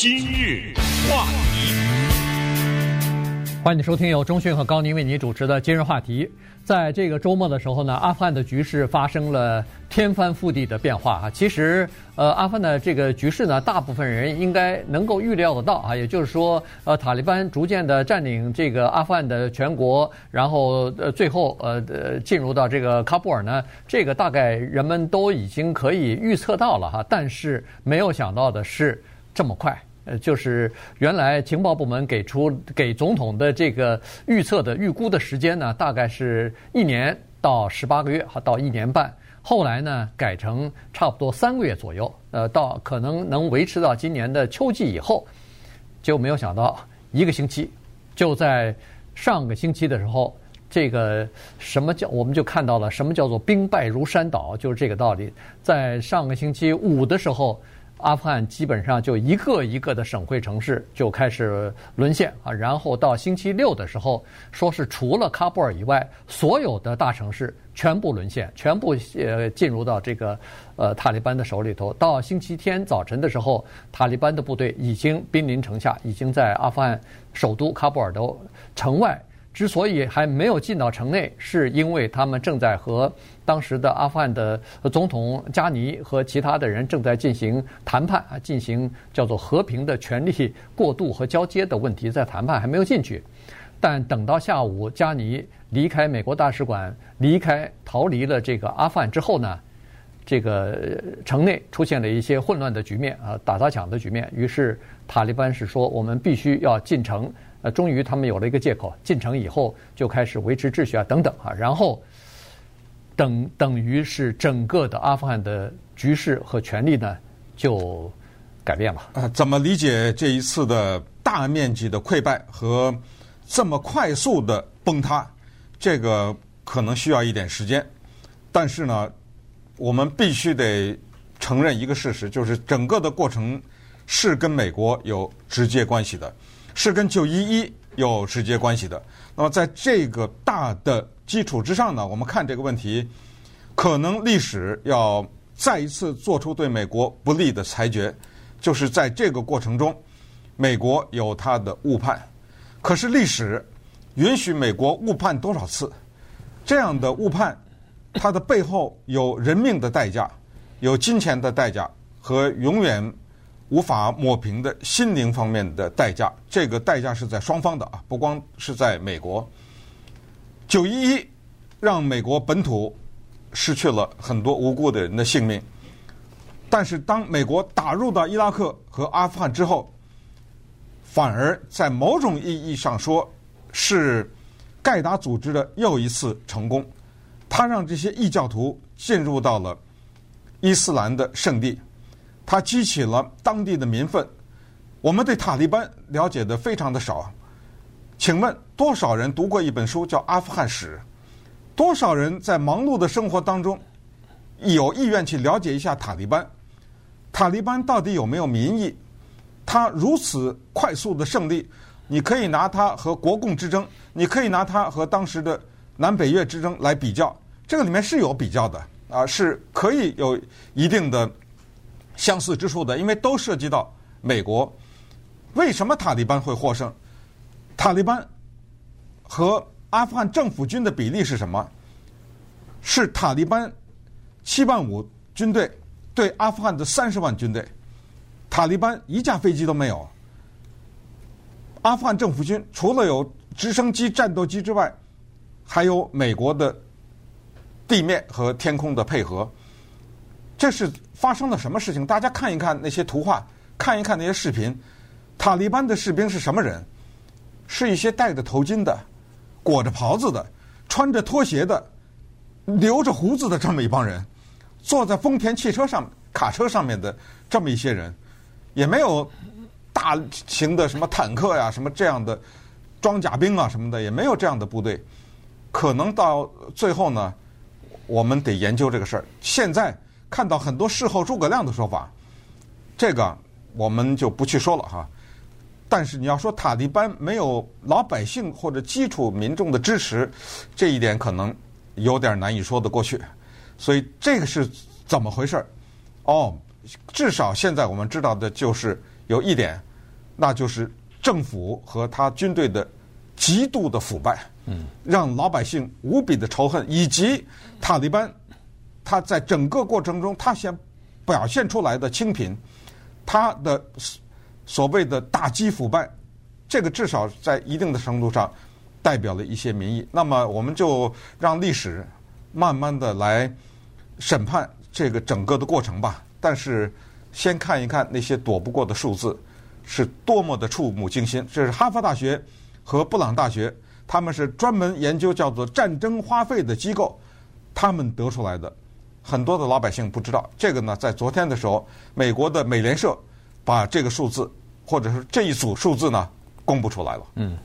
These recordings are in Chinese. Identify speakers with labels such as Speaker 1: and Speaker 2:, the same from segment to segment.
Speaker 1: 今日话题，
Speaker 2: 欢迎收听由中讯和高宁为您主持的今日话题。在这个周末的时候呢，阿富汗的局势发生了天翻覆地的变化啊。其实，呃，阿富汗的这个局势呢，大部分人应该能够预料得到啊。也就是说，呃，塔利班逐渐的占领这个阿富汗的全国，然后呃，最后呃呃进入到这个喀布尔呢，这个大概人们都已经可以预测到了哈。但是没有想到的是这么快。呃，就是原来情报部门给出给总统的这个预测的预估的时间呢，大概是一年到十八个月，哈，到一年半。后来呢，改成差不多三个月左右，呃，到可能能维持到今年的秋季以后。就没有想到一个星期，就在上个星期的时候，这个什么叫我们就看到了什么叫做兵败如山倒，就是这个道理。在上个星期五的时候。阿富汗基本上就一个一个的省会城市就开始沦陷啊，然后到星期六的时候，说是除了喀布尔以外，所有的大城市全部沦陷，全部呃进入到这个呃塔利班的手里头。到星期天早晨的时候，塔利班的部队已经兵临城下，已经在阿富汗首都喀布尔的城外。之所以还没有进到城内，是因为他们正在和当时的阿富汗的总统加尼和其他的人正在进行谈判啊，进行叫做和平的权力过渡和交接的问题，在谈判还没有进去。但等到下午，加尼离开美国大使馆，离开逃离了这个阿富汗之后呢，这个城内出现了一些混乱的局面啊，打砸抢的局面。于是塔利班是说，我们必须要进城。呃，终于他们有了一个借口，进城以后就开始维持秩序啊，等等啊，然后等等于是整个的阿富汗的局势和权力呢就改变了。
Speaker 3: 呃，怎么理解这一次的大面积的溃败和这么快速的崩塌？这个可能需要一点时间，但是呢，我们必须得承认一个事实，就是整个的过程是跟美国有直接关系的。是跟九一一有直接关系的。那么，在这个大的基础之上呢，我们看这个问题，可能历史要再一次做出对美国不利的裁决，就是在这个过程中，美国有它的误判。可是历史允许美国误判多少次？这样的误判，它的背后有人命的代价，有金钱的代价和永远。无法抹平的心灵方面的代价，这个代价是在双方的啊，不光是在美国。九一一让美国本土失去了很多无辜的人的性命，但是当美国打入到伊拉克和阿富汗之后，反而在某种意义上说是盖达组织的又一次成功，他让这些异教徒进入到了伊斯兰的圣地。他激起了当地的民愤。我们对塔利班了解的非常的少，请问多少人读过一本书叫《阿富汗史》？多少人在忙碌的生活当中有意愿去了解一下塔利班？塔利班到底有没有民意？他如此快速的胜利，你可以拿他和国共之争，你可以拿他和当时的南北越之争来比较。这个里面是有比较的啊，是可以有一定的。相似之处的，因为都涉及到美国。为什么塔利班会获胜？塔利班和阿富汗政府军的比例是什么？是塔利班七万五军队对阿富汗的三十万军队。塔利班一架飞机都没有。阿富汗政府军除了有直升机、战斗机之外，还有美国的地面和天空的配合。这是发生了什么事情？大家看一看那些图画，看一看那些视频。塔利班的士兵是什么人？是一些戴着头巾的、裹着袍子的、穿着拖鞋的、留着胡子的这么一帮人，坐在丰田汽车上、卡车上面的这么一些人，也没有大型的什么坦克呀、什么这样的装甲兵啊什么的，也没有这样的部队。可能到最后呢，我们得研究这个事儿。现在。看到很多事后诸葛亮的说法，这个我们就不去说了哈。但是你要说塔利班没有老百姓或者基础民众的支持，这一点可能有点难以说得过去。所以这个是怎么回事？哦，至少现在我们知道的就是有一点，那就是政府和他军队的极度的腐败，嗯，让老百姓无比的仇恨，以及塔利班他在整个过程中他先表现出来的清贫，他的所谓的打击腐败，这个至少在一定的程度上代表了一些民意。那么我们就让历史慢慢的来审判这个整个的过程吧。但是先看一看那些躲不过的数字。是多么的触目惊心！这是哈佛大学和布朗大学，他们是专门研究叫做战争花费的机构，他们得出来的。很多的老百姓不知道这个呢。在昨天的时候，美国的美联社把这个数字，或者是这一组数字呢，公布出来了。
Speaker 2: 嗯，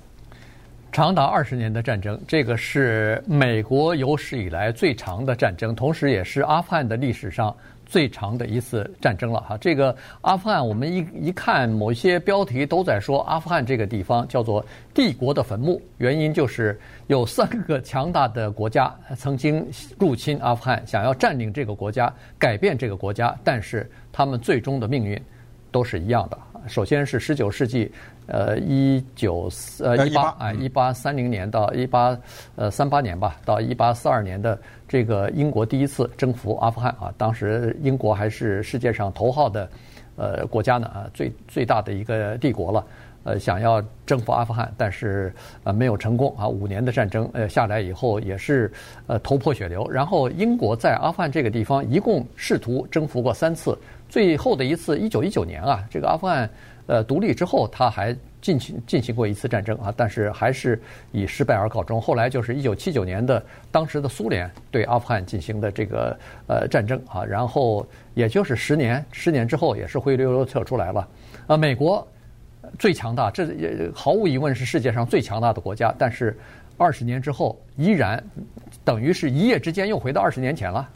Speaker 2: 长达二十年的战争，这个是美国有史以来最长的战争，同时也是阿富汗的历史上。最长的一次战争了哈，这个阿富汗，我们一一看某一些标题都在说阿富汗这个地方叫做帝国的坟墓，原因就是有三个强大的国家曾经入侵阿富汗，想要占领这个国家，改变这个国家，但是他们最终的命运都是一样的。首先是十九世纪，呃，一九呃一八啊一八三零年到一八呃三八年吧，到一八四二年的这个英国第一次征服阿富汗啊，当时英国还是世界上头号的呃国家呢啊，最最大的一个帝国了，呃，想要征服阿富汗，但是呃没有成功啊，五年的战争呃下来以后也是呃头破血流，然后英国在阿富汗这个地方一共试图征服过三次。最后的一次，一九一九年啊，这个阿富汗呃独立之后，他还进行进行过一次战争啊，但是还是以失败而告终。后来就是一九七九年的当时的苏联对阿富汗进行的这个呃战争啊，然后也就是十年，十年之后也是灰溜溜撤出来了。啊，美国最强大，这也毫无疑问是世界上最强大的国家，但是二十年之后依然等于是一夜之间又回到二十年前了。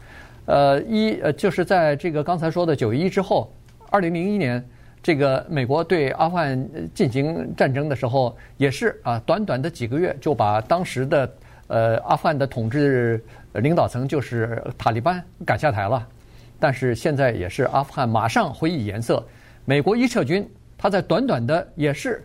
Speaker 2: 呃，一呃，就是在这个刚才说的九一之后，二零零一年，这个美国对阿富汗进行战争的时候，也是啊，短短的几个月就把当时的呃阿富汗的统治领导层就是塔利班赶下台了。但是现在也是阿富汗马上回以颜色，美国一撤军，他在短短的也是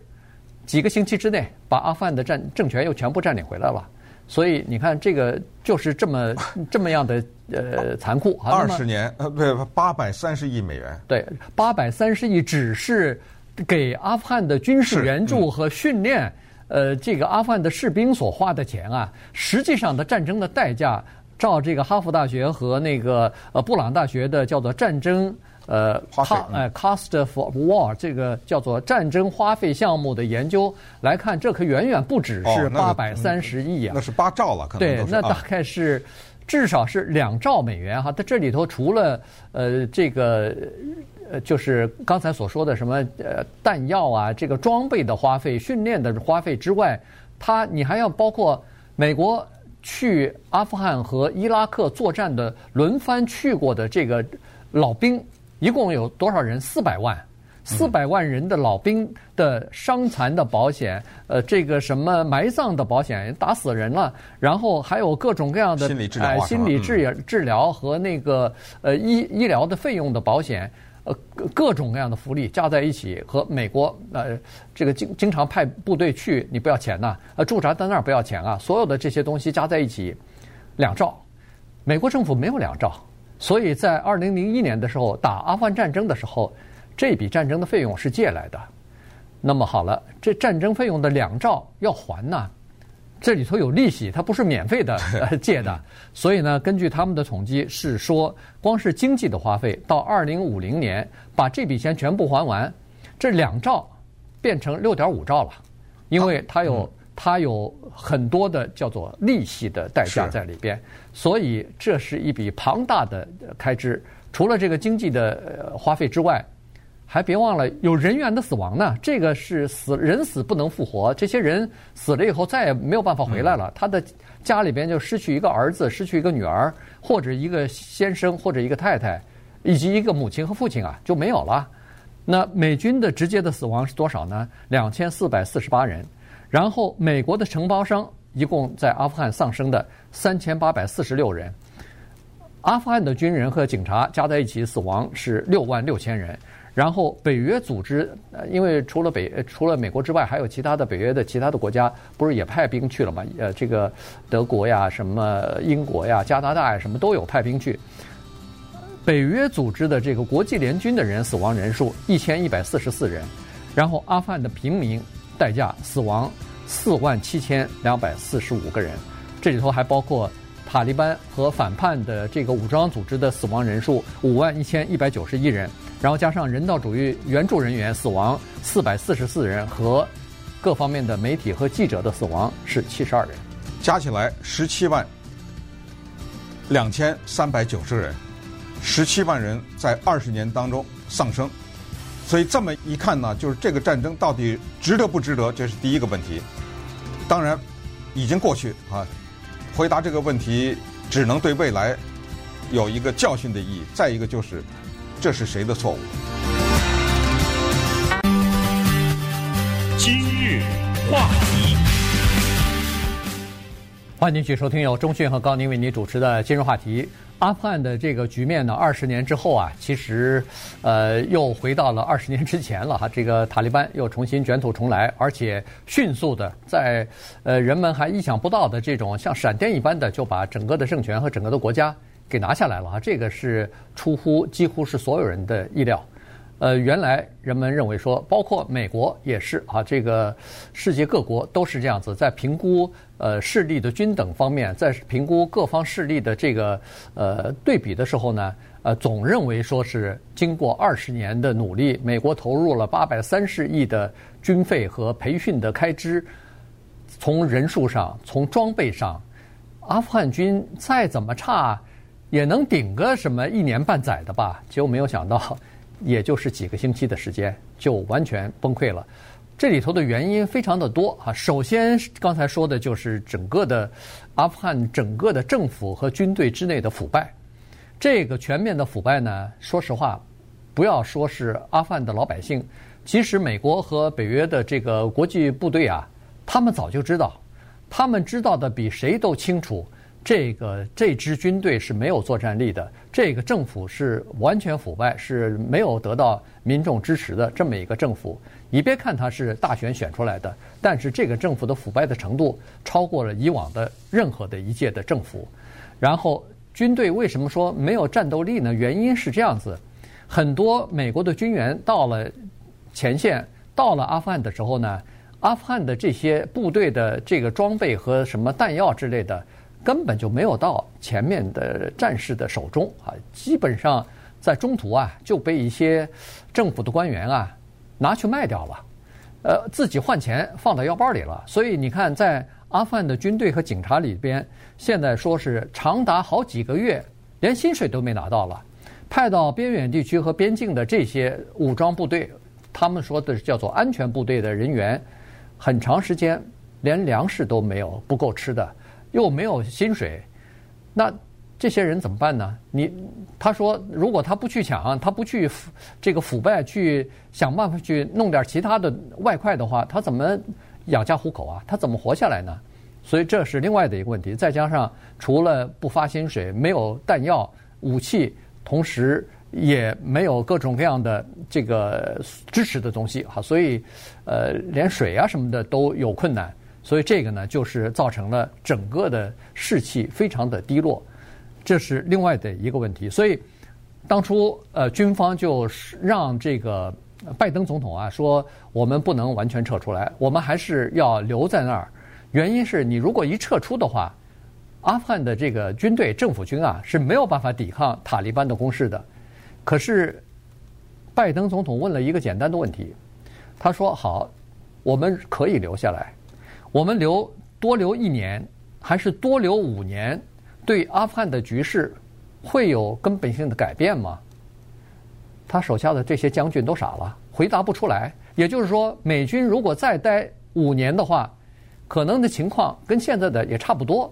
Speaker 2: 几个星期之内，把阿富汗的战政权又全部占领回来了。所以你看，这个就是这么 这么样的呃残酷啊。
Speaker 3: 二十年呃，不，八百三十亿美元。
Speaker 2: 对，八百三十亿只是给阿富汗的军事援助和训练，嗯、呃，这个阿富汗的士兵所花的钱啊，实际上的战争的代价，照这个哈佛大学和那个呃布朗大学的叫做战争。呃，
Speaker 3: 花费
Speaker 2: 哎，cost of war 这个叫做战争花费项目的研究来看，这可远远不只是八百三十亿啊，
Speaker 3: 那是八兆了，可能
Speaker 2: 对，那大概是至少是两兆美元哈。它这里头除了呃这个呃就是刚才所说的什么呃弹药啊，这个装备的花费、训练的花费之外，它你还要包括美国去阿富汗和伊拉克作战的轮番去过的这个老兵。一共有多少人？四百万，四百万人的老兵的伤残的保险，呃，这个什么埋葬的保险，打死人了，然后还有各种各样的
Speaker 3: 心理治疗、呃、
Speaker 2: 心理治治疗和那个呃医医疗的费用的保险，呃，各种各样的福利加在一起，和美国呃这个经经常派部队去，你不要钱呐，呃，驻扎在那儿不要钱啊，所有的这些东西加在一起，两兆，美国政府没有两兆。所以在二零零一年的时候打阿富汗战争的时候，这笔战争的费用是借来的。那么好了，这战争费用的两兆要还呢，这里头有利息，它不是免费的 借的。所以呢，根据他们的统计是说，光是经济的花费到二零五零年把这笔钱全部还完，这两兆变成六点五兆了，因为它有。它有很多的叫做利息的代价在里边，所以这是一笔庞大的开支。除了这个经济的花费之外，还别忘了有人员的死亡呢。这个是死人死不能复活，这些人死了以后再也没有办法回来了。他的家里边就失去一个儿子，失去一个女儿，或者一个先生，或者一个太太，以及一个母亲和父亲啊，就没有了。那美军的直接的死亡是多少呢？两千四百四十八人。然后，美国的承包商一共在阿富汗丧生的三千八百四十六人，阿富汗的军人和警察加在一起死亡是六万六千人，然后北约组织，呃，因为除了北除了美国之外，还有其他的北约的其他的国家，不是也派兵去了吗？呃，这个德国呀、什么英国呀、加拿大呀，什么都有派兵去。北约组织的这个国际联军的人死亡人数一千一百四十四人，然后阿富汗的平民代价死亡四万七千两百四十五个人，这里头还包括塔利班和反叛的这个武装组织的死亡人数五万一千一百九十一人。然后加上人道主义援助人员死亡四百四十四人，和各方面的媒体和记者的死亡是七十二人，
Speaker 3: 加起来十七万两千三百九十人，十七万人在二十年当中丧生。所以这么一看呢，就是这个战争到底值得不值得，这是第一个问题。当然已经过去啊，回答这个问题只能对未来有一个教训的意义。再一个就是。这是谁的错误？
Speaker 1: 今日话，
Speaker 2: 欢迎继续收听由中讯和高宁为您主持的《今日话题》。阿富汗的这个局面呢，二十年之后啊，其实呃又回到了二十年之前了哈。这个塔利班又重新卷土重来，而且迅速的在呃人们还意想不到的这种像闪电一般的就把整个的政权和整个的国家。给拿下来了啊！这个是出乎几乎是所有人的意料。呃，原来人们认为说，包括美国也是啊，这个世界各国都是这样子，在评估呃势力的均等方面，在评估各方势力的这个呃对比的时候呢，呃，总认为说是经过二十年的努力，美国投入了八百三十亿的军费和培训的开支，从人数上，从装备上，阿富汗军再怎么差。也能顶个什么一年半载的吧？结果没有想到，也就是几个星期的时间就完全崩溃了。这里头的原因非常的多啊。首先刚才说的就是整个的阿富汗整个的政府和军队之内的腐败。这个全面的腐败呢，说实话，不要说是阿富汗的老百姓，其实美国和北约的这个国际部队啊，他们早就知道，他们知道的比谁都清楚。这个这支军队是没有作战力的，这个政府是完全腐败，是没有得到民众支持的这么一个政府。你别看它是大选选出来的，但是这个政府的腐败的程度超过了以往的任何的一届的政府。然后军队为什么说没有战斗力呢？原因是这样子：很多美国的军员到了前线，到了阿富汗的时候呢，阿富汗的这些部队的这个装备和什么弹药之类的。根本就没有到前面的战士的手中啊，基本上在中途啊就被一些政府的官员啊拿去卖掉了，呃，自己换钱放到腰包里了。所以你看，在阿富汗的军队和警察里边，现在说是长达好几个月连薪水都没拿到了。派到边远地区和边境的这些武装部队，他们说的叫做安全部队的人员，很长时间连粮食都没有，不够吃的。又没有薪水，那这些人怎么办呢？你他说，如果他不去抢，他不去这个腐败，去想办法去弄点其他的外快的话，他怎么养家糊口啊？他怎么活下来呢？所以这是另外的一个问题。再加上除了不发薪水，没有弹药、武器，同时也没有各种各样的这个支持的东西哈，所以呃，连水啊什么的都有困难。所以这个呢，就是造成了整个的士气非常的低落，这是另外的一个问题。所以当初呃，军方就是让这个拜登总统啊说，我们不能完全撤出来，我们还是要留在那儿。原因是你如果一撤出的话，阿富汗的这个军队政府军啊是没有办法抵抗塔利班的攻势的。可是拜登总统问了一个简单的问题，他说：“好，我们可以留下来。”我们留多留一年，还是多留五年，对阿富汗的局势会有根本性的改变吗？他手下的这些将军都傻了，回答不出来。也就是说，美军如果再待五年的话，可能的情况跟现在的也差不多。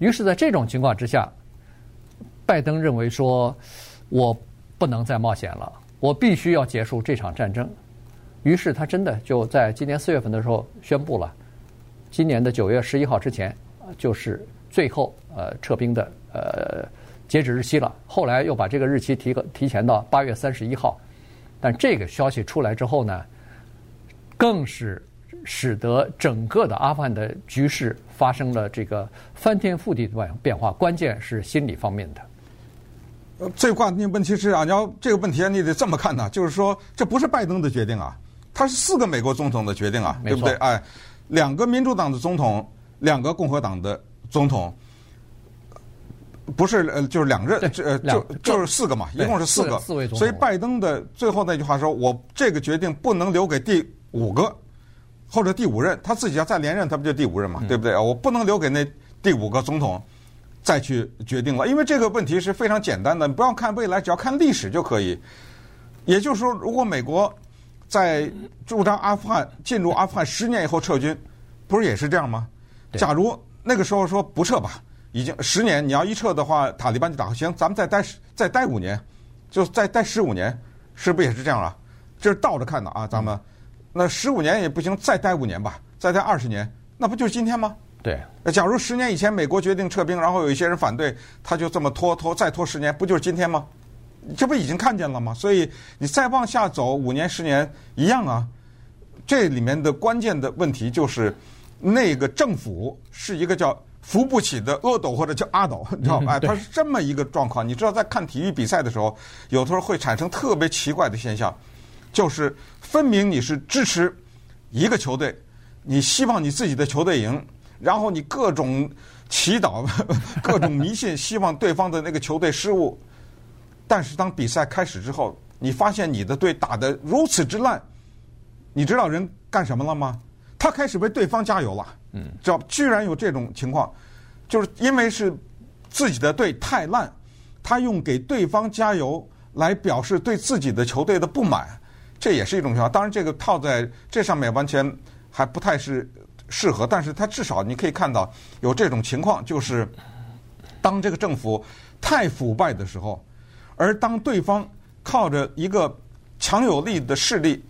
Speaker 2: 于是，在这种情况之下，拜登认为说，我不能再冒险了，我必须要结束这场战争。于是，他真的就在今年四月份的时候宣布了。今年的九月十一号之前，就是最后呃撤兵的呃截止日期了。后来又把这个日期提个提前到八月三十一号。但这个消息出来之后呢，更是使得整个的阿富汗的局势发生了这个翻天覆地的变变化。关键是心理方面的。
Speaker 3: 呃，最关键问题是啊，你要这个问题你得这么看呢，就是说这不是拜登的决定啊，他是四个美国总统的决定啊，对不对？哎，两个民主党的总统，两个共和党的总统。不是呃，就是两任，这呃就就是四个嘛，一共是四个。
Speaker 2: 四位总统。
Speaker 3: 所以拜登的最后那句话说：“我这个决定不能留给第五个或者第五任，他自己要再连任，他不就第五任嘛，对不对啊？我不能留给那第五个总统再去决定了，因为这个问题是非常简单的，你不要看未来，只要看历史就可以。也就是说，如果美国在驻扎阿富汗进入阿富汗十年以后撤军，不是也是这样吗？假如那个时候说不撤吧。”已经十年，你要一撤的话，塔利班就打。行，咱们再待，再待五年，就再待十五年，是不是也是这样啊？这是倒着看的啊，咱们。那十五年也不行，再待五年吧，再待二十年，那不就是今天吗？
Speaker 2: 对。
Speaker 3: 那假如十年以前美国决定撤兵，然后有一些人反对，他就这么拖拖再拖十年，不就是今天吗？这不已经看见了吗？所以你再往下走五年十年一样啊。这里面的关键的问题就是，那个政府是一个叫。扶不起的阿斗或者叫阿斗，你知道吧？他是这么一个状况。你知道，在看体育比赛的时候，有的时候会产生特别奇怪的现象，就是分明你是支持一个球队，你希望你自己的球队赢，然后你各种祈祷、各种迷信，希望对方的那个球队失误。但是当比赛开始之后，你发现你的队打得如此之烂，你知道人干什么了吗？他开始为对方加油了。嗯，知道居然有这种情况，就是因为是自己的队太烂，他用给对方加油来表示对自己的球队的不满，这也是一种情况。当然，这个套在这上面完全还不太是适合，但是他至少你可以看到有这种情况，就是当这个政府太腐败的时候，而当对方靠着一个强有力的势力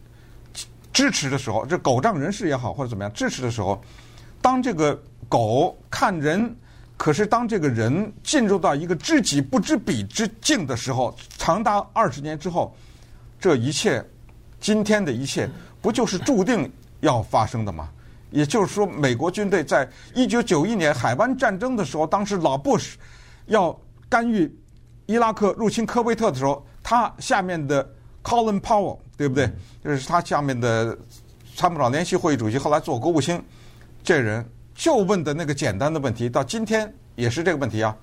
Speaker 3: 支持的时候，这狗仗人势也好或者怎么样支持的时候。当这个狗看人，可是当这个人进入到一个知己不知彼之境的时候，长达二十年之后，这一切，今天的一切，不就是注定要发生的吗？也就是说，美国军队在一九九一年海湾战争的时候，当时老布什要干预伊拉克入侵科威特的时候，他下面的 Colin Powell 对不对？就是他下面的参谋长联席会议主席，后来做国务卿。这人就问的那个简单的问题，到今天也是这个问题啊，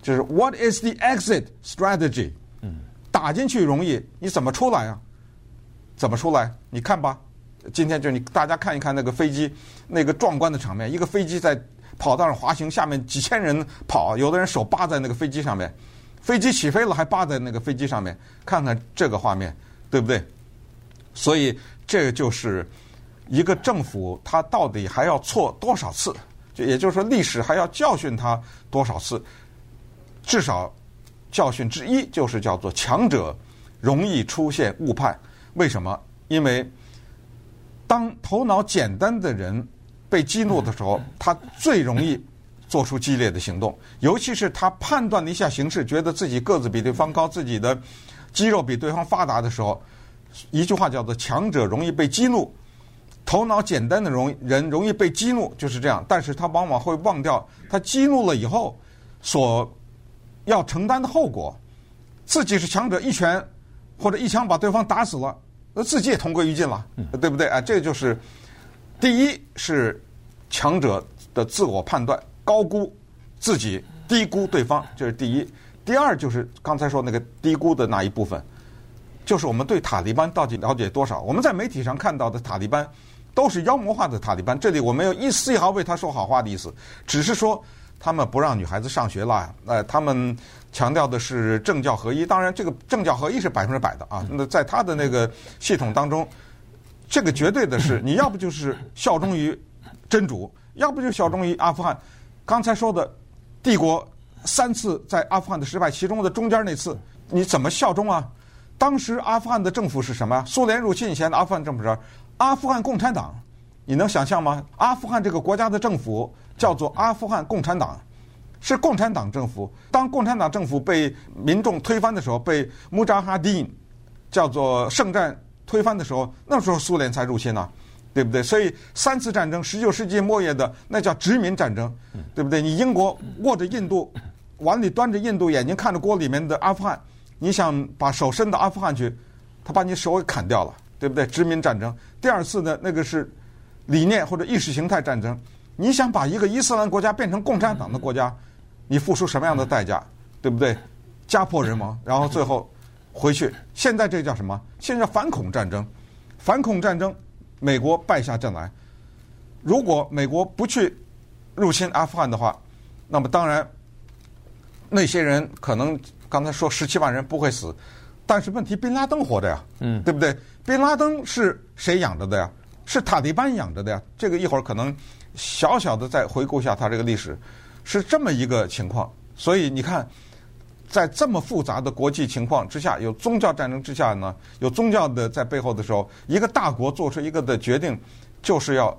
Speaker 3: 就是 What is the exit strategy？嗯，打进去容易，你怎么出来啊？怎么出来？你看吧，今天就你大家看一看那个飞机那个壮观的场面，一个飞机在跑道上滑行，下面几千人跑，有的人手扒在那个飞机上面，飞机起飞了还扒在那个飞机上面，看看这个画面，对不对？所以这就是。一个政府，他到底还要错多少次？就也就是说，历史还要教训他多少次？至少教训之一就是叫做强者容易出现误判。为什么？因为当头脑简单的人被激怒的时候，他最容易做出激烈的行动。尤其是他判断了一下形势，觉得自己个子比对方高，自己的肌肉比对方发达的时候，一句话叫做“强者容易被激怒”。头脑简单的容人容易被激怒，就是这样。但是他往往会忘掉，他激怒了以后所要承担的后果。自己是强者，一拳或者一枪把对方打死了，那自己也同归于尽了，对不对？啊，这就是第一是强者的自我判断，高估自己，低估对方，这是第一。第二就是刚才说那个低估的那一部分，就是我们对塔利班到底了解多少？我们在媒体上看到的塔利班。都是妖魔化的塔利班，这里我没有一丝一毫为他说好话的意思，只是说他们不让女孩子上学了，呃，他们强调的是政教合一。当然，这个政教合一是百分之百的啊。那在他的那个系统当中，这个绝对的是，你要不就是效忠于真主，要不就效忠于阿富汗。刚才说的帝国三次在阿富汗的失败，其中的中间那次，你怎么效忠啊？当时阿富汗的政府是什么？苏联入侵以前的阿富汗政府是？阿富汗共产党，你能想象吗？阿富汗这个国家的政府叫做阿富汗共产党，是共产党政府。当共产党政府被民众推翻的时候，被穆扎哈丁叫做圣战推翻的时候，那时候苏联才入侵呢，对不对？所以三次战争，十九世纪末叶的那叫殖民战争，对不对？你英国握着印度，碗里端着印度，眼睛看着锅里面的阿富汗，你想把手伸到阿富汗去，他把你手给砍掉了，对不对？殖民战争。第二次呢，那个是理念或者意识形态战争，你想把一个伊斯兰国家变成共产党的国家，你付出什么样的代价，对不对？家破人亡，然后最后。回去，现在这叫什么？现在叫反恐战争。反恐战争，美国败下阵来。如果美国不去入侵阿富汗的话，那么当然那些人可能刚才说十七万人不会死，但是问题，宾拉登活着呀，嗯，对不对？宾拉登是谁养着的呀？是塔利班养着的呀。这个一会儿可能小小的再回顾一下他这个历史，是这么一个情况。所以你看。在这么复杂的国际情况之下，有宗教战争之下呢，有宗教的在背后的时候，一个大国做出一个的决定，就是要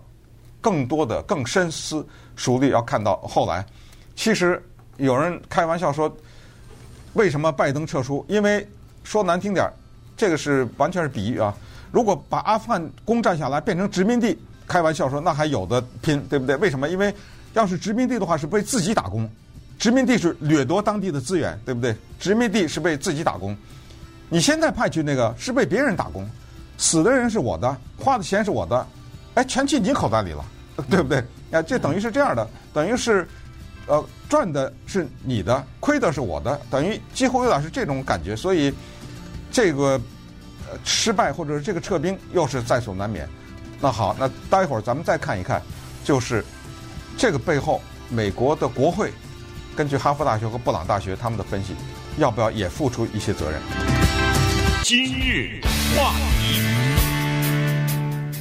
Speaker 3: 更多的、更深思熟虑。要看到后来，其实有人开玩笑说，为什么拜登撤出？因为说难听点儿，这个是完全是比喻啊。如果把阿富汗攻占下来变成殖民地，开玩笑说那还有的拼，对不对？为什么？因为要是殖民地的话，是为自己打工。殖民地是掠夺当地的资源，对不对？殖民地是为自己打工，你现在派去那个是为别人打工，死的人是我的，花的钱是我的，哎，全进你口袋里了，对不对？啊，这等于是这样的，等于是，呃，赚的是你的，亏的是我的，等于几乎有点是这种感觉，所以这个呃失败或者是这个撤兵又是在所难免。那好，那待会儿咱们再看一看，就是这个背后美国的国会。根据哈佛大学和布朗大学他们的分析，要不要也付出一些责任？
Speaker 1: 今日话题，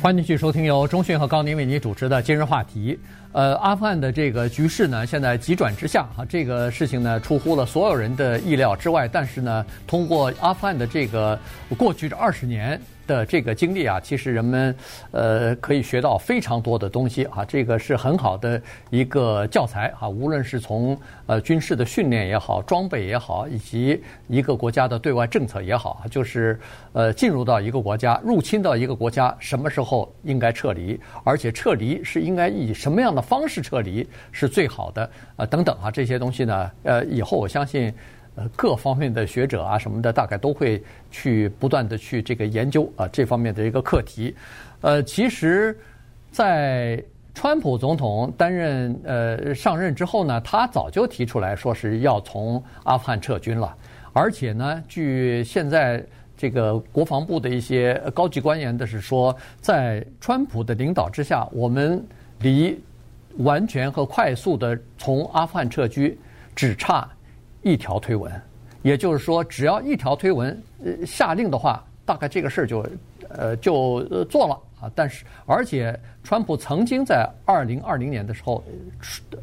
Speaker 2: 欢迎继续收听由中讯和高宁为您主持的今日话题。呃，阿富汗的这个局势呢，现在急转直下哈，这个事情呢出乎了所有人的意料之外。但是呢，通过阿富汗的这个过去这二十年。的这个经历啊，其实人们呃可以学到非常多的东西啊，这个是很好的一个教材啊，无论是从呃军事的训练也好，装备也好，以及一个国家的对外政策也好，就是呃进入到一个国家，入侵到一个国家，什么时候应该撤离，而且撤离是应该以什么样的方式撤离是最好的啊，等等啊，这些东西呢，呃，以后我相信。呃，各方面的学者啊什么的，大概都会去不断的去这个研究啊这方面的一个课题。呃，其实，在川普总统担任呃上任之后呢，他早就提出来说是要从阿富汗撤军了，而且呢，据现在这个国防部的一些高级官员的是说，在川普的领导之下，我们离完全和快速的从阿富汗撤军只差。一条推文，也就是说，只要一条推文呃下令的话，大概这个事儿就呃就呃做了啊。但是，而且，川普曾经在二零二零年的时候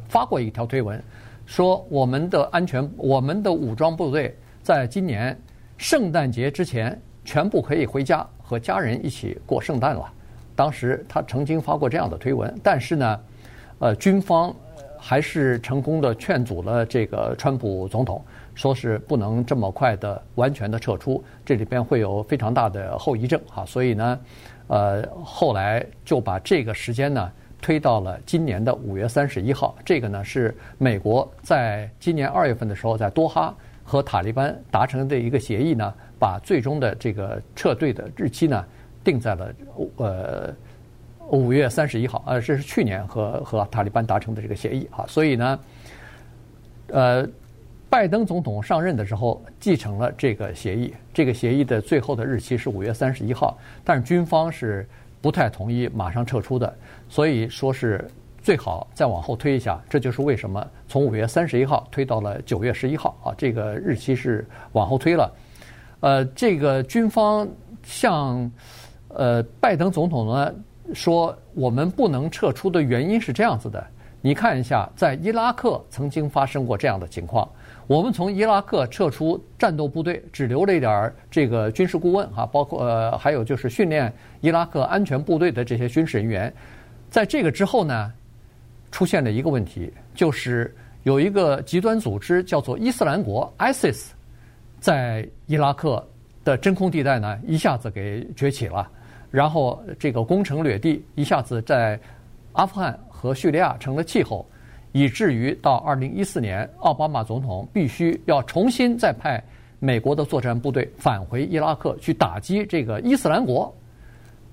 Speaker 2: 发过一条推文，说我们的安全、我们的武装部队在今年圣诞节之前全部可以回家和家人一起过圣诞了。当时他曾经发过这样的推文，但是呢，呃，军方。还是成功的劝阻了这个川普总统，说是不能这么快的完全的撤出，这里边会有非常大的后遗症哈，所以呢，呃，后来就把这个时间呢推到了今年的五月三十一号。这个呢是美国在今年二月份的时候在多哈和塔利班达成的一个协议呢，把最终的这个撤退的日期呢定在了呃。五月三十一号，呃，这是去年和和塔利班达成的这个协议啊，所以呢，呃，拜登总统上任的时候继承了这个协议，这个协议的最后的日期是五月三十一号，但是军方是不太同意马上撤出的，所以说是最好再往后推一下，这就是为什么从五月三十一号推到了九月十一号啊，这个日期是往后推了，呃，这个军方向呃拜登总统呢。说我们不能撤出的原因是这样子的，你看一下，在伊拉克曾经发生过这样的情况，我们从伊拉克撤出战斗部队，只留了一点儿这个军事顾问哈，包括呃还有就是训练伊拉克安全部队的这些军事人员，在这个之后呢，出现了一个问题，就是有一个极端组织叫做伊斯兰国 （ISIS） 在伊拉克的真空地带呢，一下子给崛起了，然后这个攻城略地，一下子在阿富汗和叙利亚成了气候，以至于到二零一四年，奥巴马总统必须要重新再派美国的作战部队返回伊拉克去打击这个伊斯兰国。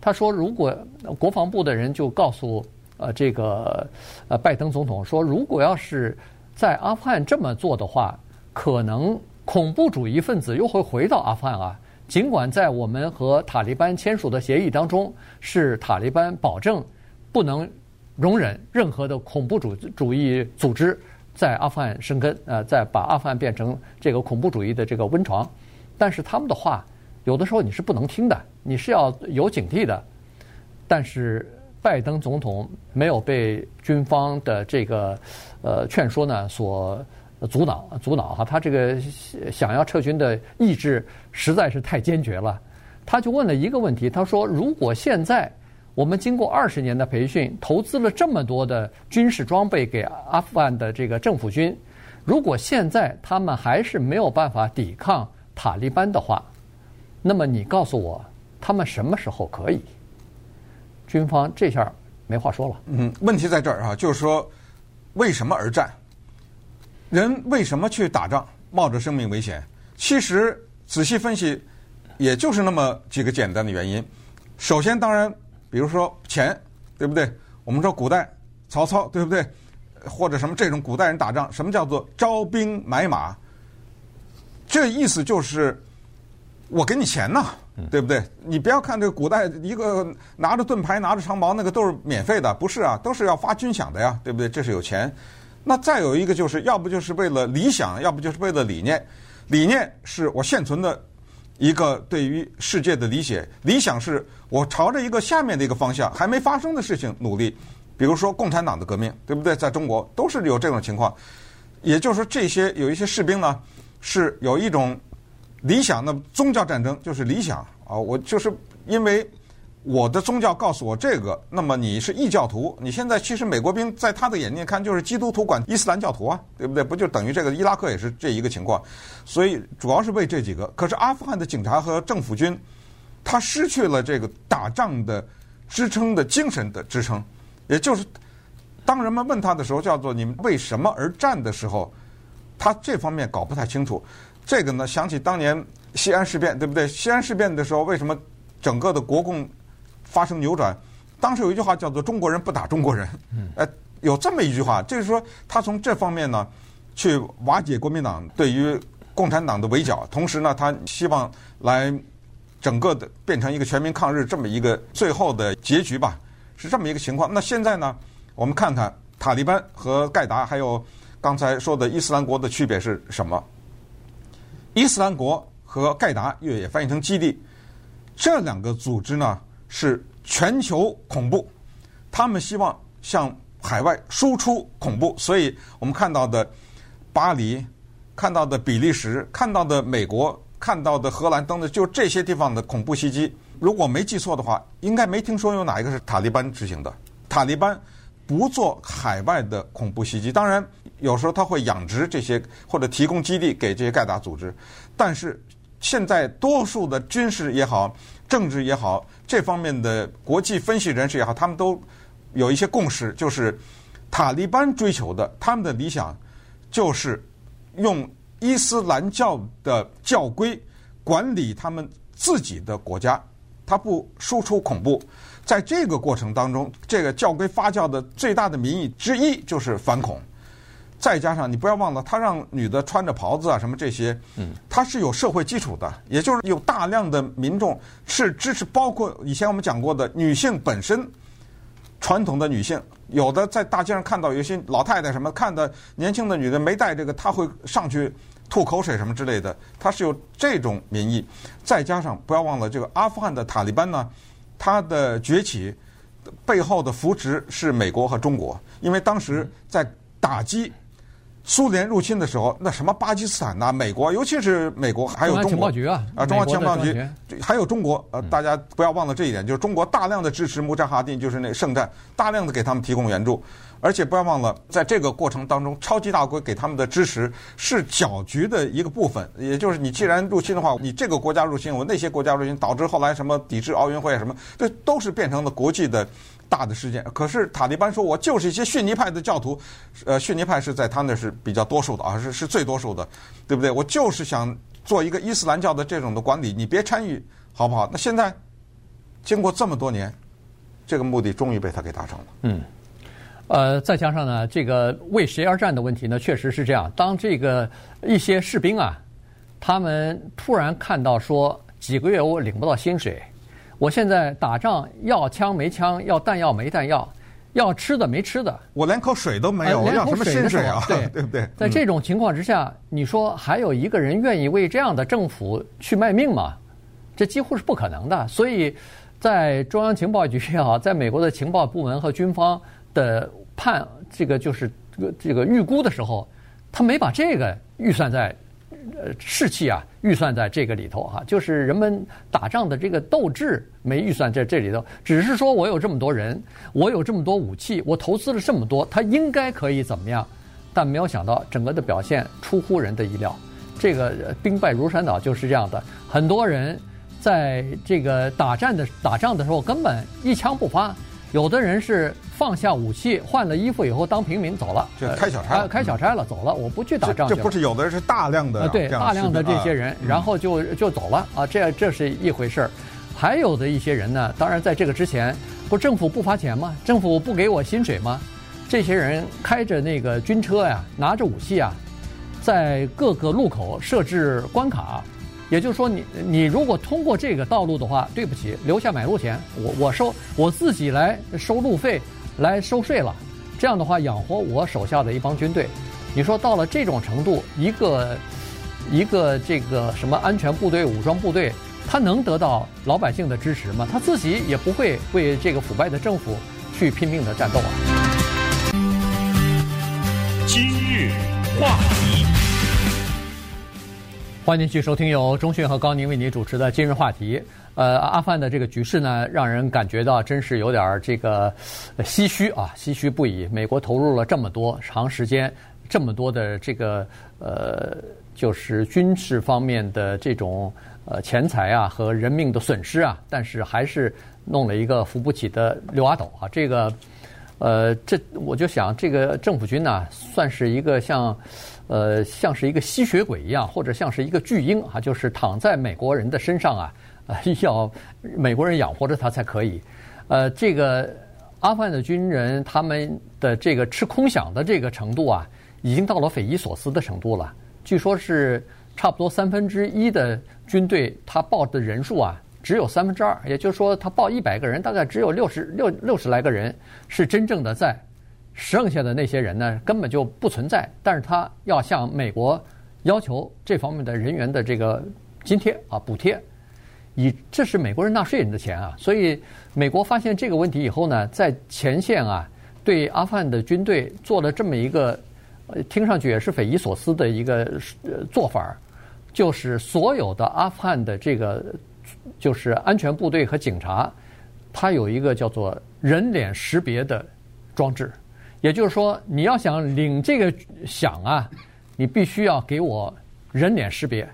Speaker 2: 他说，如果国防部的人就告诉呃这个呃拜登总统说，如果要是在阿富汗这么做的话，可能恐怖主义分子又会回到阿富汗啊。尽管在我们和塔利班签署的协议当中，是塔利班保证不能容忍任何的恐怖主主义组织在阿富汗生根，呃，再把阿富汗变成这个恐怖主义的这个温床，但是他们的话。有的时候你是不能听的，你是要有警惕的。但是拜登总统没有被军方的这个呃劝说呢所阻挠阻挠哈，他这个想要撤军的意志实在是太坚决了。他就问了一个问题，他说：“如果现在我们经过二十年的培训，投资了这么多的军事装备给阿富汗的这个政府军，如果现在他们还是没有办法抵抗塔利班的话，”那么你告诉我，他们什么时候可以？军方这下没话说了。
Speaker 3: 嗯，问题在这儿啊，就是说，为什么而战？人为什么去打仗，冒着生命危险？其实仔细分析，也就是那么几个简单的原因。首先，当然，比如说钱，对不对？我们说古代曹操，对不对？或者什么这种古代人打仗，什么叫做招兵买马？这意思就是。我给你钱呐，对不对？你不要看这个古代一个拿着盾牌、拿着长矛，那个都是免费的，不是啊，都是要发军饷的呀，对不对？这是有钱。那再有一个就是，要不就是为了理想，要不就是为了理念。理念是我现存的一个对于世界的理解，理想是我朝着一个下面的一个方向还没发生的事情努力。比如说共产党的革命，对不对？在中国都是有这种情况。也就是说，这些有一些士兵呢，是有一种。理想，那宗教战争就是理想啊！我就是因为我的宗教告诉我这个，那么你是异教徒，你现在其实美国兵在他的眼睛看就是基督徒管伊斯兰教徒啊，对不对？不就等于这个伊拉克也是这一个情况？所以主要是为这几个。可是阿富汗的警察和政府军，他失去了这个打仗的支撑的精神的支撑，也就是当人们问他的时候，叫做你们为什么而战的时候，他这方面搞不太清楚。这个呢，想起当年西安事变，对不对？西安事变的时候，为什么整个的国共发生扭转？当时有一句话叫做“中国人不打中国人”，呃，有这么一句话，就是说他从这方面呢，去瓦解国民党对于共产党的围剿，同时呢，他希望来整个的变成一个全民抗日这么一个最后的结局吧，是这么一个情况。那现在呢，我们看看塔利班和盖达，还有刚才说的伊斯兰国的区别是什么？伊斯兰国和盖达，越也翻译成基地，这两个组织呢是全球恐怖，他们希望向海外输出恐怖，所以我们看到的巴黎、看到的比利时、看到的美国、看到的荷兰等等，就这些地方的恐怖袭击，如果没记错的话，应该没听说有哪一个是塔利班执行的。塔利班不做海外的恐怖袭击，当然。有时候他会养殖这些或者提供基地给这些盖达组织，但是现在多数的军事也好、政治也好，这方面的国际分析人士也好，他们都有一些共识，就是塔利班追求的他们的理想，就是用伊斯兰教的教规管理他们自己的国家，他不输出恐怖。在这个过程当中，这个教规发酵的最大的民意之一就是反恐。再加上你不要忘了，他让女的穿着袍子啊，什么这些，嗯他是有社会基础的，也就是有大量的民众是支持，包括以前我们讲过的女性本身，传统的女性，有的在大街上看到有些老太太什么看的年轻的女的没带这个，她会上去吐口水什么之类的，他是有这种民意。再加上不要忘了这个阿富汗的塔利班呢，他的崛起背后的扶持是美国和中国，因为当时在打击。苏联入侵的时候，那什么巴基斯坦呐、啊、美国，尤其是美国，还有中
Speaker 2: 国啊，
Speaker 3: 啊，中央情报局，还有中国，呃，大家不要忘了这一点，就是中国大量的支持穆扎哈蒂，就是那个圣战，大量的给他们提供援助，而且不要忘了，在这个过程当中，超级大国给他们的支持是搅局的一个部分，也就是你既然入侵的话，你这个国家入侵，我那些国家入侵，导致后来什么抵制奥运会什么，这都是变成了国际的。大的事件，可是塔利班说，我就是一些逊尼派的教徒，呃，逊尼派是在他那是比较多数的啊，是是最多数的，对不对？我就是想做一个伊斯兰教的这种的管理，你别参与，好不好？那现在经过这么多年，这个目的终于被他给达成了。
Speaker 2: 嗯，呃，再加上呢，这个为谁而战的问题呢，确实是这样。当这个一些士兵啊，他们突然看到说几个月我领不到薪水。我现在打仗要枪没枪，要弹药没弹药，要吃的没吃的，
Speaker 3: 我连口水都没有，我要什么薪水啊？对 对不对？
Speaker 2: 在这种情况之下，你说还有一个人愿意为这样的政府去卖命吗？这几乎是不可能的。所以，在中央情报局也好，在美国的情报部门和军方的判这个就是这个这个预估的时候，他没把这个预算在。呃，士气啊，预算在这个里头哈、就是人们打仗的这个斗志没预算在这里头，只是说我有这么多人，我有这么多武器，我投资了这么多，他应该可以怎么样？但没有想到整个的表现出乎人的意料，这个兵败如山倒就是这样的。很多人在这个打战的打仗的时候根本一枪不发，有的人是。放下武器，换了衣服以后当平民走了，
Speaker 3: 就开小差，
Speaker 2: 开小差了，走了，我不去打仗。
Speaker 3: 这不是有的人是大量的，
Speaker 2: 对，大量的这些人，然后就就走了啊，这这是一回事儿。还有的一些人呢，当然在这个之前，不政府不发钱吗？政府不给我薪水吗？这些人开着那个军车呀，拿着武器啊，在各个路口设置关卡。也就是说你，你你如果通过这个道路的话，对不起，留下买路钱，我我收我自己来收路费。来收税了，这样的话养活我手下的一帮军队。你说到了这种程度，一个一个这个什么安全部队、武装部队，他能得到老百姓的支持吗？他自己也不会为这个腐败的政府去拼命的战斗啊。
Speaker 1: 今日话题，
Speaker 2: 欢迎继续收听由中讯和高宁为您主持的今日话题。呃，阿富汗的这个局势呢，让人感觉到真是有点这个唏嘘啊，唏嘘不已。美国投入了这么多长时间，这么多的这个呃，就是军事方面的这种呃钱财啊和人命的损失啊，但是还是弄了一个扶不起的六阿斗啊。这个呃，这我就想，这个政府军呢，算是一个像呃像是一个吸血鬼一样，或者像是一个巨婴啊，就是躺在美国人的身上啊。啊，要美国人养活着他才可以。呃，这个阿富汗的军人他们的这个吃空饷的这个程度啊，已经到了匪夷所思的程度了。据说是差不多三分之一的军队，他报的人数啊，只有三分之二。也就是说，他报一百个人，大概只有六十六六十来个人是真正的在，剩下的那些人呢，根本就不存在。但是他要向美国要求这方面的人员的这个津贴啊，补贴。以这是美国人纳税人的钱啊，所以美国发现这个问题以后呢，在前线啊，对阿富汗的军队做了这么一个，听上去也是匪夷所思的一个呃做法，就是所有的阿富汗的这个就是安全部队和警察，他有一个叫做人脸识别的装置，也就是说，你要想领这个饷啊，你必须要给我人脸识别。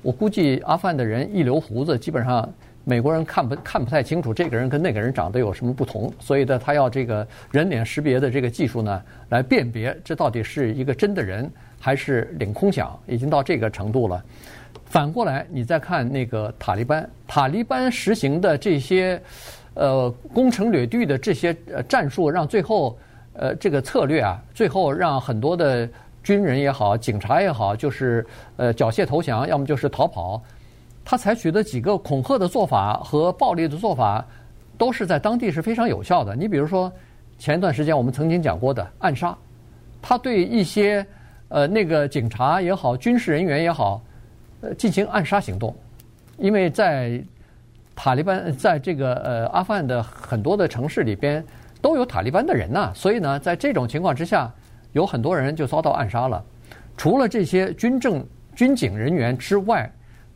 Speaker 2: 我估计阿富汗的人一留胡子，基本上美国人看不看不太清楚这个人跟那个人长得有什么不同，所以呢，他要这个人脸识别的这个技术呢，来辨别这到底是一个真的人还是领空饗，已经到这个程度了。反过来，你再看那个塔利班，塔利班实行的这些呃攻城略地的这些战术，让最后呃这个策略啊，最后让很多的。军人也好，警察也好，就是呃缴械投降，要么就是逃跑。他采取的几个恐吓的做法和暴力的做法，都是在当地是非常有效的。你比如说，前一段时间我们曾经讲过的暗杀，他对一些呃那个警察也好，军事人员也好，呃进行暗杀行动。因为在塔利班在这个呃阿富汗的很多的城市里边都有塔利班的人呐，所以呢，在这种情况之下。有很多人就遭到暗杀了。除了这些军政军警人员之外，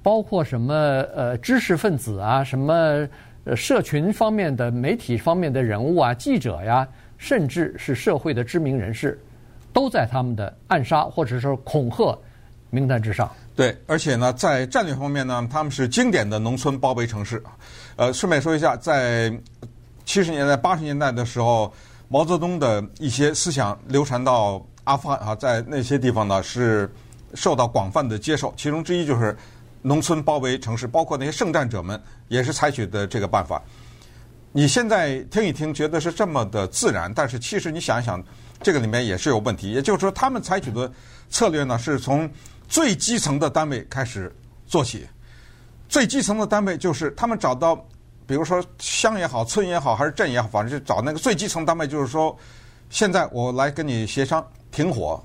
Speaker 2: 包括什么呃知识分子啊，什么呃社群方面的媒体方面的人物啊，记者呀，甚至是社会的知名人士，都在他们的暗杀或者说恐吓名单之上。
Speaker 3: 对，而且呢，在战略方面呢，他们是经典的农村包围城市。呃，顺便说一下，在七十年代、八十年代的时候，毛泽东的一些思想流传到阿富汗啊，在那些地方呢是受到广泛的接受。其中之一就是农村包围城市，包括那些圣战者们也是采取的这个办法。你现在听一听，觉得是这么的自然，但是其实你想一想，这个里面也是有问题。也就是说，他们采取的策略呢，是从最基层的单位开始做起，最基层的单位就是他们找到，比如说乡也好、村也好，还是镇也好，反正就找那个最基层单位，就是说，现在我来跟你协商停火，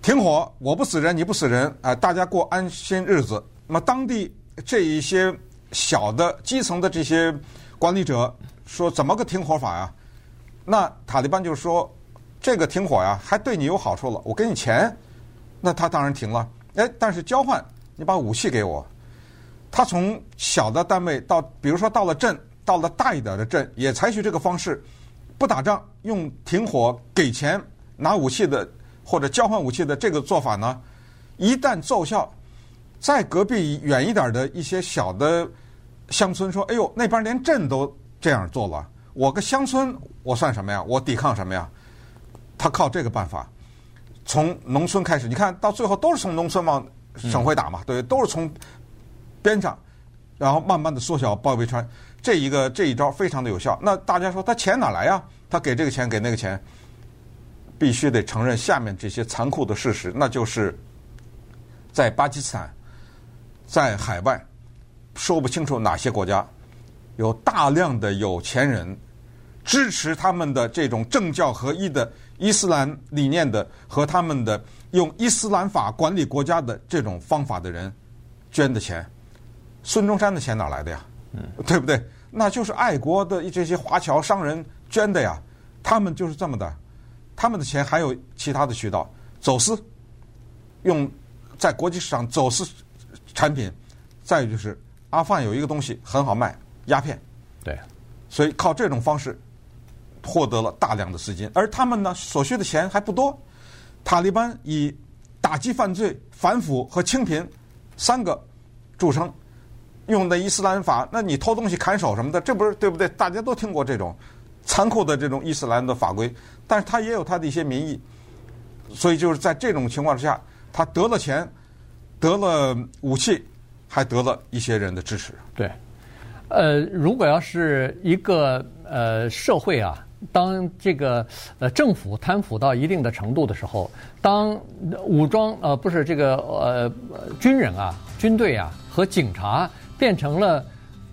Speaker 3: 停火，我不死人，你不死人，啊，大家过安心日子。那么当地这一些小的基层的这些管理者说，怎么个停火法呀？那塔利班就说，这个停火呀，还对你有好处了，我给你钱。那他当然停了，哎，但是交换你把武器给我。他从小的单位到，比如说到了镇，到了大一点的镇，也采取这个方式，不打仗，用停火给钱拿武器的或者交换武器的这个做法呢，一旦奏效，在隔壁远一点的一些小的乡村说：“哎呦，那边连镇都这样做了，我个乡村我算什么呀？我抵抗什么呀？”他靠这个办法。从农村开始，你看到最后都是从农村往省会打嘛，对，都是从边上，然后慢慢的缩小包围圈，这一个这一招非常的有效。那大家说他钱哪来呀？他给这个钱给那个钱，必须得承认下面这些残酷的事实，那就是在巴基斯坦，在海外说不清楚哪些国家有大量的有钱人支持他们的这种政教合一的。伊斯兰理念的和他们的用伊斯兰法管理国家的这种方法的人捐的钱，孙中山的钱哪来的呀？嗯，对不对？那就是爱国的这些华侨商人捐的呀。他们就是这么的，他们的钱还有其他的渠道，走私，用在国际市场走私产品。再有就是阿富汗有一个东西很好卖，鸦片。
Speaker 2: 对，
Speaker 3: 所以靠这种方式。获得了大量的资金，而他们呢，所需的钱还不多。塔利班以打击犯罪、反腐和清贫三个著称，用的伊斯兰法，那你偷东西砍手什么的，这不是对不对？大家都听过这种残酷的这种伊斯兰的法规，但是他也有他的一些民意，所以就是在这种情况之下，他得了钱，得了武器，还得了一些人的支持。
Speaker 2: 对，呃，如果要是一个呃社会啊。当这个呃政府贪腐到一定的程度的时候，当武装呃不是这个呃军人啊军队啊和警察变成了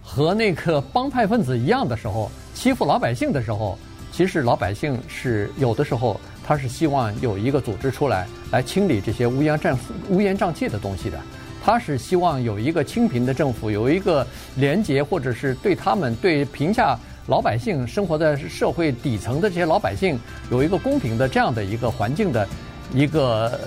Speaker 2: 和那个帮派分子一样的时候，欺负老百姓的时候，其实老百姓是有的时候他是希望有一个组织出来来清理这些乌烟瘴乌烟瘴气的东西的，他是希望有一个清贫的政府，有一个廉洁或者是对他们对贫下。老百姓生活在社会底层的这些老百姓，有一个公平的这样的一个环境的一个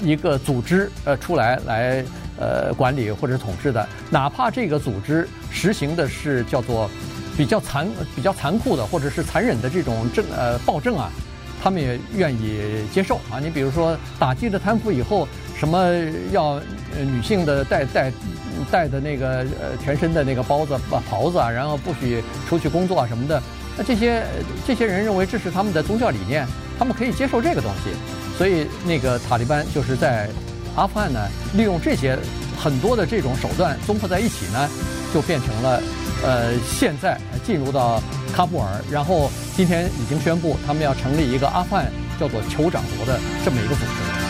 Speaker 2: 一个组织呃出来来呃管理或者统治的，哪怕这个组织实行的是叫做比较残比较残酷的或者是残忍的这种政呃暴政啊，他们也愿意接受啊。你比如说打击了贪腐以后，什么要女性的带带。带的那个呃全身的那个包子袍子啊，然后不许出去工作啊什么的，那这些这些人认为这是他们的宗教理念，他们可以接受这个东西，所以那个塔利班就是在阿富汗呢，利用这些很多的这种手段综合在一起呢，就变成了呃现在进入到喀布尔，然后今天已经宣布他们要成立一个阿富汗叫做酋长国的这么一个组织。